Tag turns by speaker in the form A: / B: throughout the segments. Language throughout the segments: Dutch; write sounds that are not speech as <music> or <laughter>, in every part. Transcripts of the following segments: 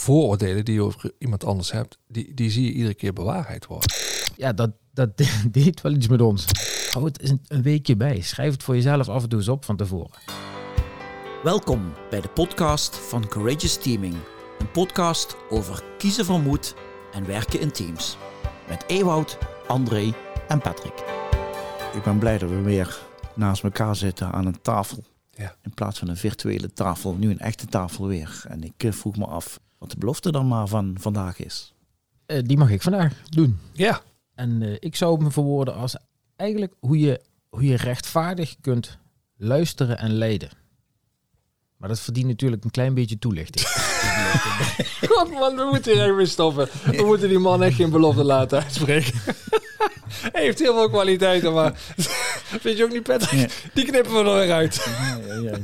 A: vooroordelen die je over iemand anders hebt, die, die zie je iedere keer bewaarheid worden.
B: Ja, dat, dat <laughs> deed wel iets met ons. Hou het eens een, weekje bij. Schrijf het voor jezelf af en toe eens op van tevoren.
C: Welkom bij de podcast van Courageous Teaming. Een podcast over kiezen van moed en werken in teams. Met Ewout, André en Patrick.
D: Ik ben blij dat we weer naast elkaar zitten aan een tafel.
A: Ja.
D: In plaats van een virtuele tafel, nu een echte tafel weer. En ik eh, vroeg me af wat de belofte dan maar van vandaag is.
B: Eh, die mag ik vandaag doen.
A: Ja,
B: En eh, ik zou me verwoorden als eigenlijk hoe je, hoe je rechtvaardig kunt luisteren en leiden. Maar dat verdient natuurlijk een klein beetje toelichting. <laughs>
A: God man, we moeten hier echt mee stoppen. We moeten die man echt geen belofte laten uitspreken. <laughs> Hij heeft heel veel kwaliteiten, maar <laughs> vind je ook niet Patrick?
D: Ja.
A: Die knippen we er weer uit.
D: Ja, ja,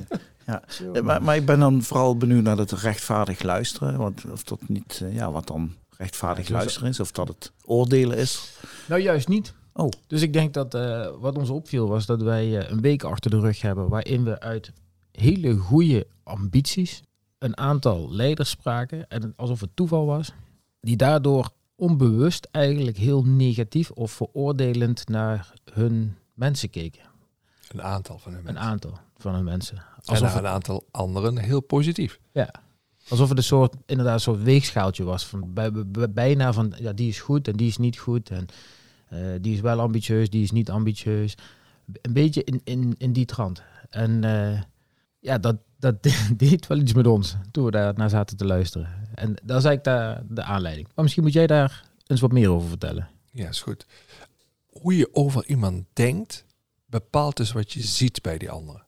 D: ja, eh, maar, maar ik ben dan vooral benieuwd naar het rechtvaardig luisteren. Want of dat niet, eh, ja, wat dan rechtvaardig
B: Ja,
D: luisteren is. Of dat het oordelen is.
B: nou, juist niet.
D: Oh,
B: Dus ik denk dat eh, wat ons opviel was dat wij een week achter de rug hebben waarin we uit hele goede ambities een aantal leiders spraken en alsof het toeval was, die daardoor onbewust eigenlijk heel negatief of veroordelend naar hun mensen keken.
A: Een aantal van hun
B: Een
A: mensen.
B: aantal van hun mensen.
A: En
B: Alsof
A: een aantal anderen heel positief.
B: ja, alsof het een soort, inderdaad, een soort weegschaaltje was. Van, bij, bij- bijna van, ja, die is goed en die is niet goed. En eh, die is wel ambitieus, die is niet ambitieus. Een beetje in, in, in die trant. En eh, ja, dat, dat <laughs> deed wel iets met ons toen we daar naar zaten te luisteren. En dat is eigenlijk de, de aanleiding. Maar misschien moet jij daar eens wat meer over vertellen.
A: Ja, is goed. Hoe je over iemand denkt, bepaalt dus wat je ziet bij die anderen.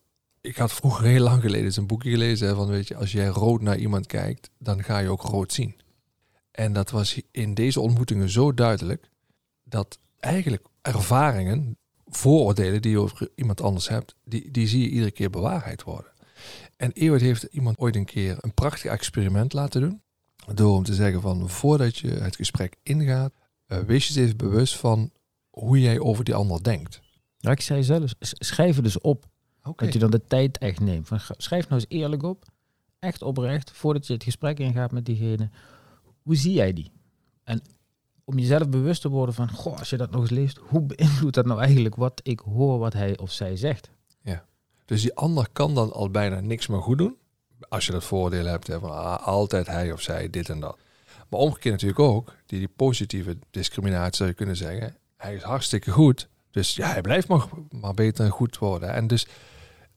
A: Ik had vroeger heel lang geleden eens een boekje gelezen van, weet je, als jij rood naar iemand kijkt, dan ga je ook rood zien. En dat was in deze ontmoetingen zo duidelijk dat eigenlijk ervaringen, vooroordelen die je over iemand anders hebt, die, die zie je iedere keer bewaarheid worden. En Eeuwert heeft iemand ooit een keer een prachtig experiment laten doen. Door hem te zeggen van voordat je het gesprek ingaat, eh, wees je eens even bewust van hoe jij over die ander denkt.
B: Ik zei zelfs, schrijf het dus op. Dat je dan de tijd echt neemt. Van, schrijf nou eens eerlijk op. Echt oprecht. Voordat je het gesprek ingaat met diegene. Hoe zie jij die? En om jezelf bewust te worden van... Goh, als je dat nog eens leest. Hoe <laughs> beïnvloedt dat nou eigenlijk wat ik hoor wat hij of zij zegt?
A: Dus die ander kan dan al bijna niks meer goed doen. Als je dat voordeel hebt hè, van ah, altijd hij of zij dit en dat. Maar omgekeerd natuurlijk ook, die, die positieve discriminatie zou je kunnen zeggen. Hij is hartstikke goed. Dus ja, hij blijft maar, maar beter en goed worden. En dus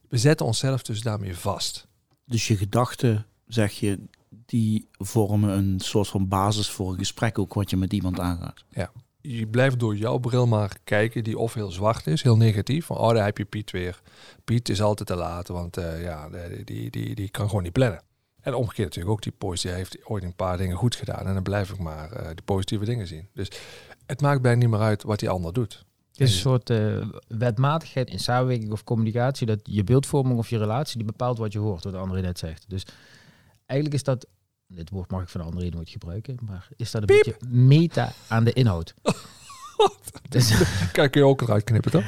A: we zetten onszelf dus daarmee vast.
D: dus je gedachten, zeg je, die vormen een soort van basis voor een gesprek ook wat je met iemand aangaat.
A: je blijft door jouw bril maar kijken, die of heel zwart is, heel negatief. Van, oh, daar heb je Piet weer. Piet is altijd te laat, want eh, ja, die, die, die, die kan gewoon niet plannen. En omgekeerd natuurlijk ook, die positieve heeft ooit een paar dingen goed gedaan. En dan blijf ik maar eh die positieve dingen zien. Dus het maakt bijna niet meer uit wat die ander doet.
B: Het is een soort eh, wetmatigheid in samenwerking of communicatie. Dat je beeldvorming of je relatie die bepaalt wat je hoort. Wat de andere net zegt. Dus eigenlijk is dat... Dit woord mag ik van de andere nooit gebruiken. Maar is dat een beetje meta aan de inhoud. <laughs> Dus <laughs>
A: Kijk, kun je ook eruit knippen, toch?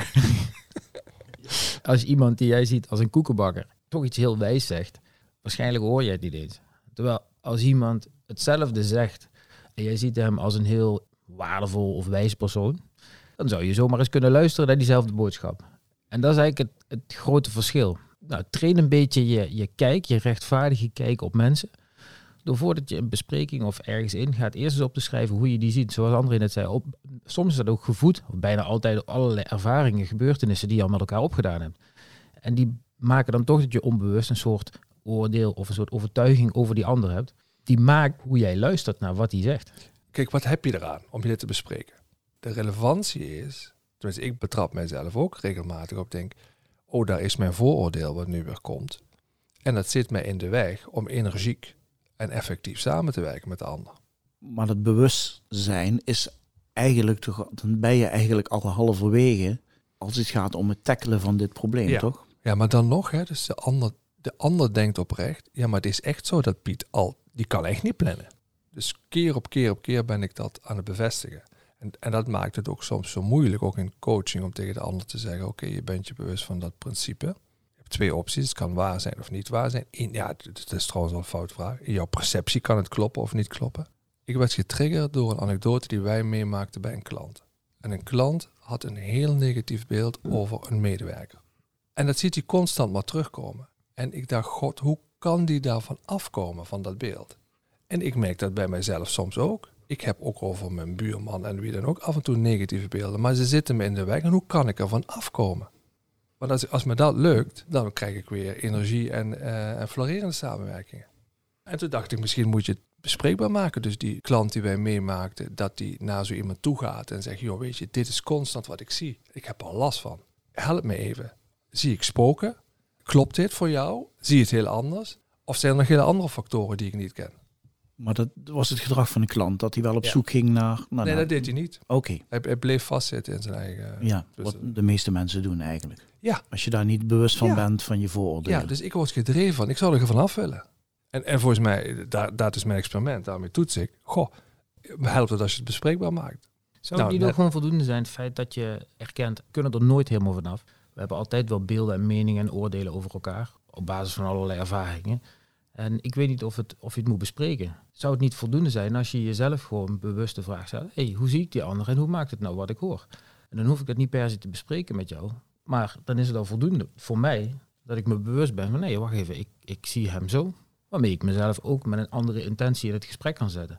A: <laughs>
B: als iemand die jij ziet als een koekenbakker toch iets heel wijs zegt, waarschijnlijk hoor je het niet eens. Terwijl als iemand hetzelfde zegt en jij ziet hem als een heel waardevol of wijs persoon, dan zou je zomaar eens kunnen luisteren naar diezelfde boodschap. En dat is eigenlijk het, het grote verschil. Nou, train een beetje je, je kijk, je rechtvaardige kijk op mensen. Door voordat je een bespreking of ergens in gaat, eerst eens op te schrijven hoe je die ziet. Zoals André net zei, op, soms is dat ook gevoed, of bijna altijd door allerlei ervaringen, gebeurtenissen die je al met elkaar opgedaan hebt. En die maken dan toch dat je onbewust een soort oordeel of een soort overtuiging over die ander hebt. Die maakt hoe jij luistert naar wat hij zegt.
A: Kijk, wat heb je eraan om dit te bespreken? De relevantie is, tenminste ik betrap mijzelf ook regelmatig op, denk, oh daar is mijn vooroordeel wat nu weer komt. En dat zit mij in de weg om energiek en effectief samen te werken met de ander.
D: Maar het bewustzijn is eigenlijk toch, dan ben je eigenlijk al halverwege als het gaat om het tackelen van dit probleem,
A: Ja.
D: toch?
A: Ja, maar dan nog, hè, dus de ander, de ander denkt oprecht, ja, maar het is echt zo dat Piet al, die kan echt niet plannen. Dus keer op keer op keer ben ik dat aan het bevestigen. En, dat maakt het ook soms zo moeilijk, ook in coaching, om tegen de ander te zeggen, oké, je bent je bewust van dat principe. hebt twee opties. Het kan waar zijn of niet waar zijn. Ja, dat is trouwens wel een foute vraag. In jouw perceptie kan het kloppen of niet kloppen. Ik werd getriggerd door een anekdote die wij meemaakten bij een klant. En een klant had een heel negatief beeld over een medewerker. En dat ziet hij constant maar terugkomen. En ik dacht, god, hoe kan die daarvan afkomen, van dat beeld? En ik merk dat bij mijzelf soms ook. Ik heb ook over mijn buurman en wie dan ook af en toe negatieve beelden. Maar ze zitten me in de weg. En hoe kan ik ervan afkomen? Want als, als me dat lukt, dan krijg ik weer energie en, uh, en florerende samenwerkingen. En toen dacht ik, misschien moet je het bespreekbaar maken. Dus die klant die wij meemaakten, dat die naar zo iemand toe gaat en zegt, joh, weet je, dit is constant wat ik zie. Ik heb er last van. Help me even. Zie ik spoken? Klopt dit voor jou? Zie je het heel anders? Of zijn er nog hele andere factoren die ik niet ken?
D: Maar dat was het gedrag van de klant, dat hij wel op zoek ging naar... naar
A: nee, dat deed hij niet.
D: Oké.
A: Hij, hij, bleef vastzitten in zijn eigen...
D: Ja, wat de meeste mensen doen eigenlijk.
A: Ja.
D: Als je daar niet bewust van
A: Ja.
D: bent, van je vooroordelen.
A: Ja, dus ik word gedreven van, ik zou er vanaf willen. En, en volgens mij, daar, dat is mijn experiment, daarmee toets ik. Goh, helpt het als je het bespreekbaar maakt?
B: Zou
A: Nou,
B: het niet
A: net-
B: ook gewoon voldoende zijn, het feit dat je erkent, we kunnen er nooit helemaal vanaf. We hebben altijd wel beelden en meningen en oordelen over elkaar, op basis van allerlei ervaringen. En ik weet niet of, het, of je het moet bespreken. Zou het niet voldoende zijn als je jezelf gewoon bewust de vraag stelt, hey, hoe zie ik die ander en hoe maakt het nou wat ik hoor? En dan hoef ik het niet per se te bespreken met jou, maar dan is het al voldoende voor mij dat ik me bewust ben van, nee, wacht even, ik, ik zie hem zo, waarmee ik mezelf ook met een andere intentie in het gesprek kan zetten.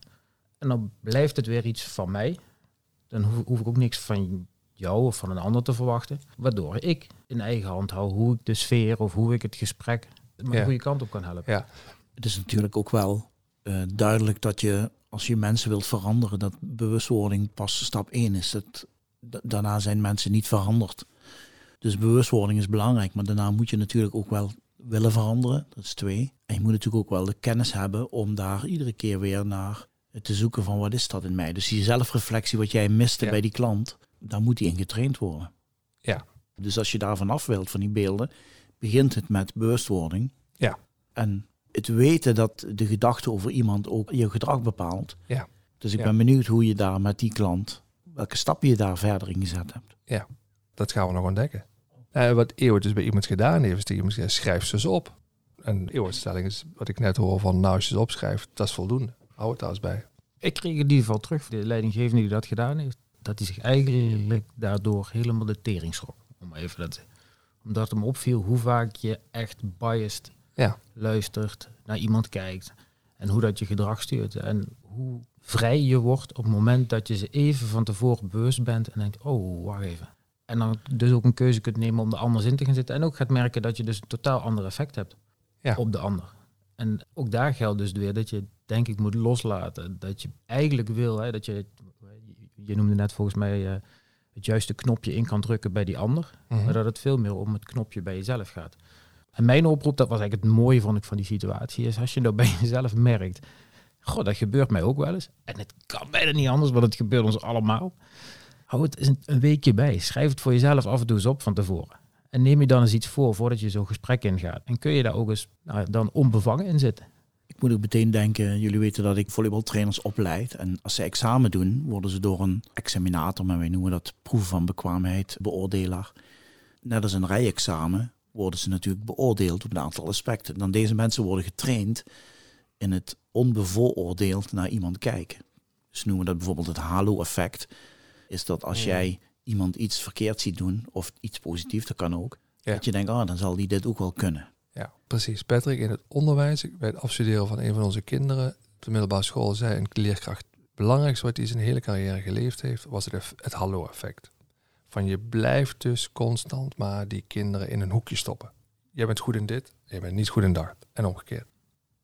B: En dan blijft het weer iets van mij, dan hoef ik ook niks van jou of van een ander te verwachten. Waardoor ik in eigen hand hou hoe ik de sfeer of hoe ik het gesprek maar de goede kant op kan helpen.
A: Ja,
D: Het is natuurlijk ook wel eh, duidelijk dat je, als je mensen wilt veranderen, dat bewustwording pas stap 1 is. Dat, da- daarna zijn mensen niet veranderd. Dus bewustwording is belangrijk, maar daarna moet je natuurlijk ook wel willen veranderen. Dat is twee. En je moet natuurlijk ook wel de kennis hebben om daar iedere keer weer naar te zoeken van wat is dat in mij. Dus die zelfreflectie wat jij miste
A: Ja.
D: bij die klant, daar moet die in getraind worden.
A: Ja.
D: Dus als je daarvan af wilt, van die beelden, begint het met bewustwording.
A: Ja.
D: En het weten dat de gedachte over iemand ook je gedrag bepaalt.
A: Ja.
D: Dus ik
A: Ja.
D: ben benieuwd hoe je daar met die klant, welke stappen je daar verder in gezet hebt.
A: dat gaan we nog ontdekken. Eh, wat Eeuwert dus bij iemand gedaan heeft, is dat iemand zegt, schrijf ze eens op. En Eeuwert's stelling is, wat ik net hoor van, nou als je ze opschrijft, dat is voldoende. Hou het daar eens bij.
B: Ik kreeg in ieder geval terug, de leidinggevende die dat gedaan heeft, dat hij zich eigenlijk daardoor helemaal de tering schrok. Om maar even dat, omdat hem opviel hoe vaak je echt biased
A: Ja.
B: luistert, naar iemand kijkt en hoe dat je gedrag stuurt. En hoe vrij je wordt op het moment dat je ze even van tevoren bewust bent en denkt, oh, wacht even. En dan dus ook een keuze kunt nemen om er anders in te gaan zitten. En ook gaat merken dat je dus een totaal ander effect hebt
A: Ja.
B: op de ander. En ook daar geldt dus weer dat je, denk ik, moet loslaten. Dat je eigenlijk wil, hè, dat je, je noemde net volgens mij eh, het juiste knopje in kan drukken bij die ander.
A: Mhm.
B: Maar dat het veel meer om het knopje bij jezelf gaat. En mijn oproep, dat was eigenlijk het mooie vond ik van die situatie, is als je nou bij <laughs> jezelf merkt, goh, dat gebeurt mij ook wel eens. En het kan bijna niet anders, want het gebeurt ons allemaal. Hou het eens een weekje bij. Schrijf het voor jezelf af en toe eens op van tevoren. En neem je dan eens iets voor voordat je zo'n gesprek ingaat. En kun je daar ook eens nou, dan onbevangen in zitten.
D: Ik moet ook meteen denken, jullie weten dat ik volleybaltrainers opleid. En als ze examen doen, worden ze door een examinator, maar wij noemen dat proef van bekwaamheid, beoordelaar. Net als een rijexamen worden ze natuurlijk beoordeeld op een aantal aspecten. Dan deze mensen worden getraind in het onbevooroordeeld naar iemand kijken. Dus noemen dat bijvoorbeeld het halo-effect. Is dat als
A: Mm.
D: jij iemand iets verkeerd ziet doen, of iets positiefs, dat kan ook.
A: Ja.
D: Dat je denkt, ah, dan zal die dit ook wel kunnen.
A: Ja, precies. Patrick, in het onderwijs, bij het afstuderen van een van onze kinderen op de middelbare school, zei een leerkracht, het belangrijkste wat hij zijn hele carrière geleefd heeft, was het, het hallo-effect. Van je blijft dus constant maar die kinderen in een hoekje stoppen. Jij bent goed in dit, jij bent niet goed in dat. En omgekeerd.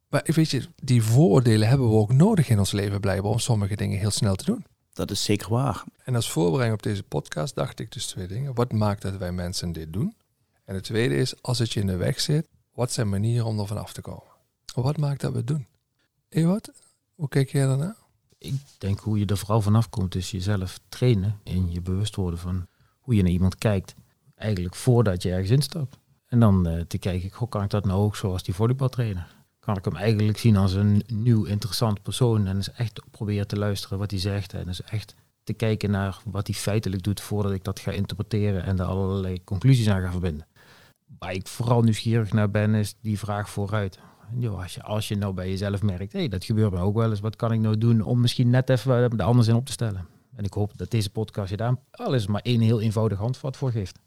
A: Maar weet je, die vooroordelen hebben we ook nodig in ons leven blijkbaar om sommige dingen heel snel te doen.
D: Dat is zeker waar.
A: En als voorbereiding op deze podcast dacht ik dus twee dingen. Wat maakt dat wij mensen dit doen? En het tweede is, als het je in de weg zit, wat zijn manieren om er vanaf te komen? Wat maakt dat we het doen? Ewout, hoe kijk jij daarnaar?
B: Ik denk hoe je er vooral vanaf komt is jezelf trainen en je bewust worden van hoe je naar iemand kijkt. Eigenlijk voordat je ergens instapt. En dan eh, te kijken, goh, kan ik dat nou ook zoals die volleybaltrainer? Kan ik hem eigenlijk zien als een nieuw interessant persoon en eens echt proberen te luisteren wat hij zegt en eens echt te kijken naar wat hij feitelijk doet voordat ik dat ga interpreteren en daar allerlei conclusies aan ga verbinden. Waar ik vooral nieuwsgierig naar ben, is die vraag vooruit. Jo, als, je, als je nou bij jezelf merkt, hey, dat gebeurt me ook wel eens. Wat kan ik nou doen om misschien net even de anders in op te stellen? En ik hoop dat deze podcast je daar al is maar één heel eenvoudig antwoord voor geeft.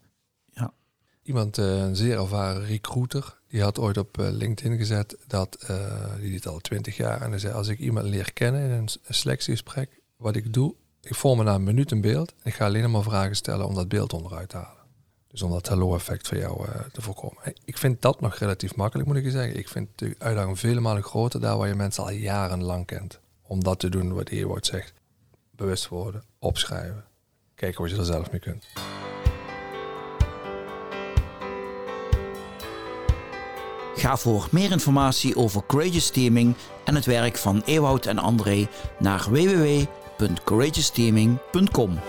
A: Iemand, eh, een zeer ervaren recruiter, die had ooit op eh, LinkedIn gezet dat, eh, die deed al twintig jaar, en hij zei, als ik iemand leer kennen in een selectiegesprek, wat ik doe, ik vorm me na een minuut een beeld, en ik ga alleen maar vragen stellen om dat beeld onderuit te halen. Dus om dat hallo-effect voor jou eh, te voorkomen. En Ik vind dat nog relatief makkelijk, moet ik je zeggen. Ik vind de uitdaging vele malen groter daar waar je mensen al jarenlang kent. Om dat te doen wat Ewout zegt. Bewust worden, opschrijven. Kijken wat je er zelf mee kunt.
D: Ga voor meer informatie over Courageous Teaming en het werk van Ewout en André naar www.courageousteaming.com.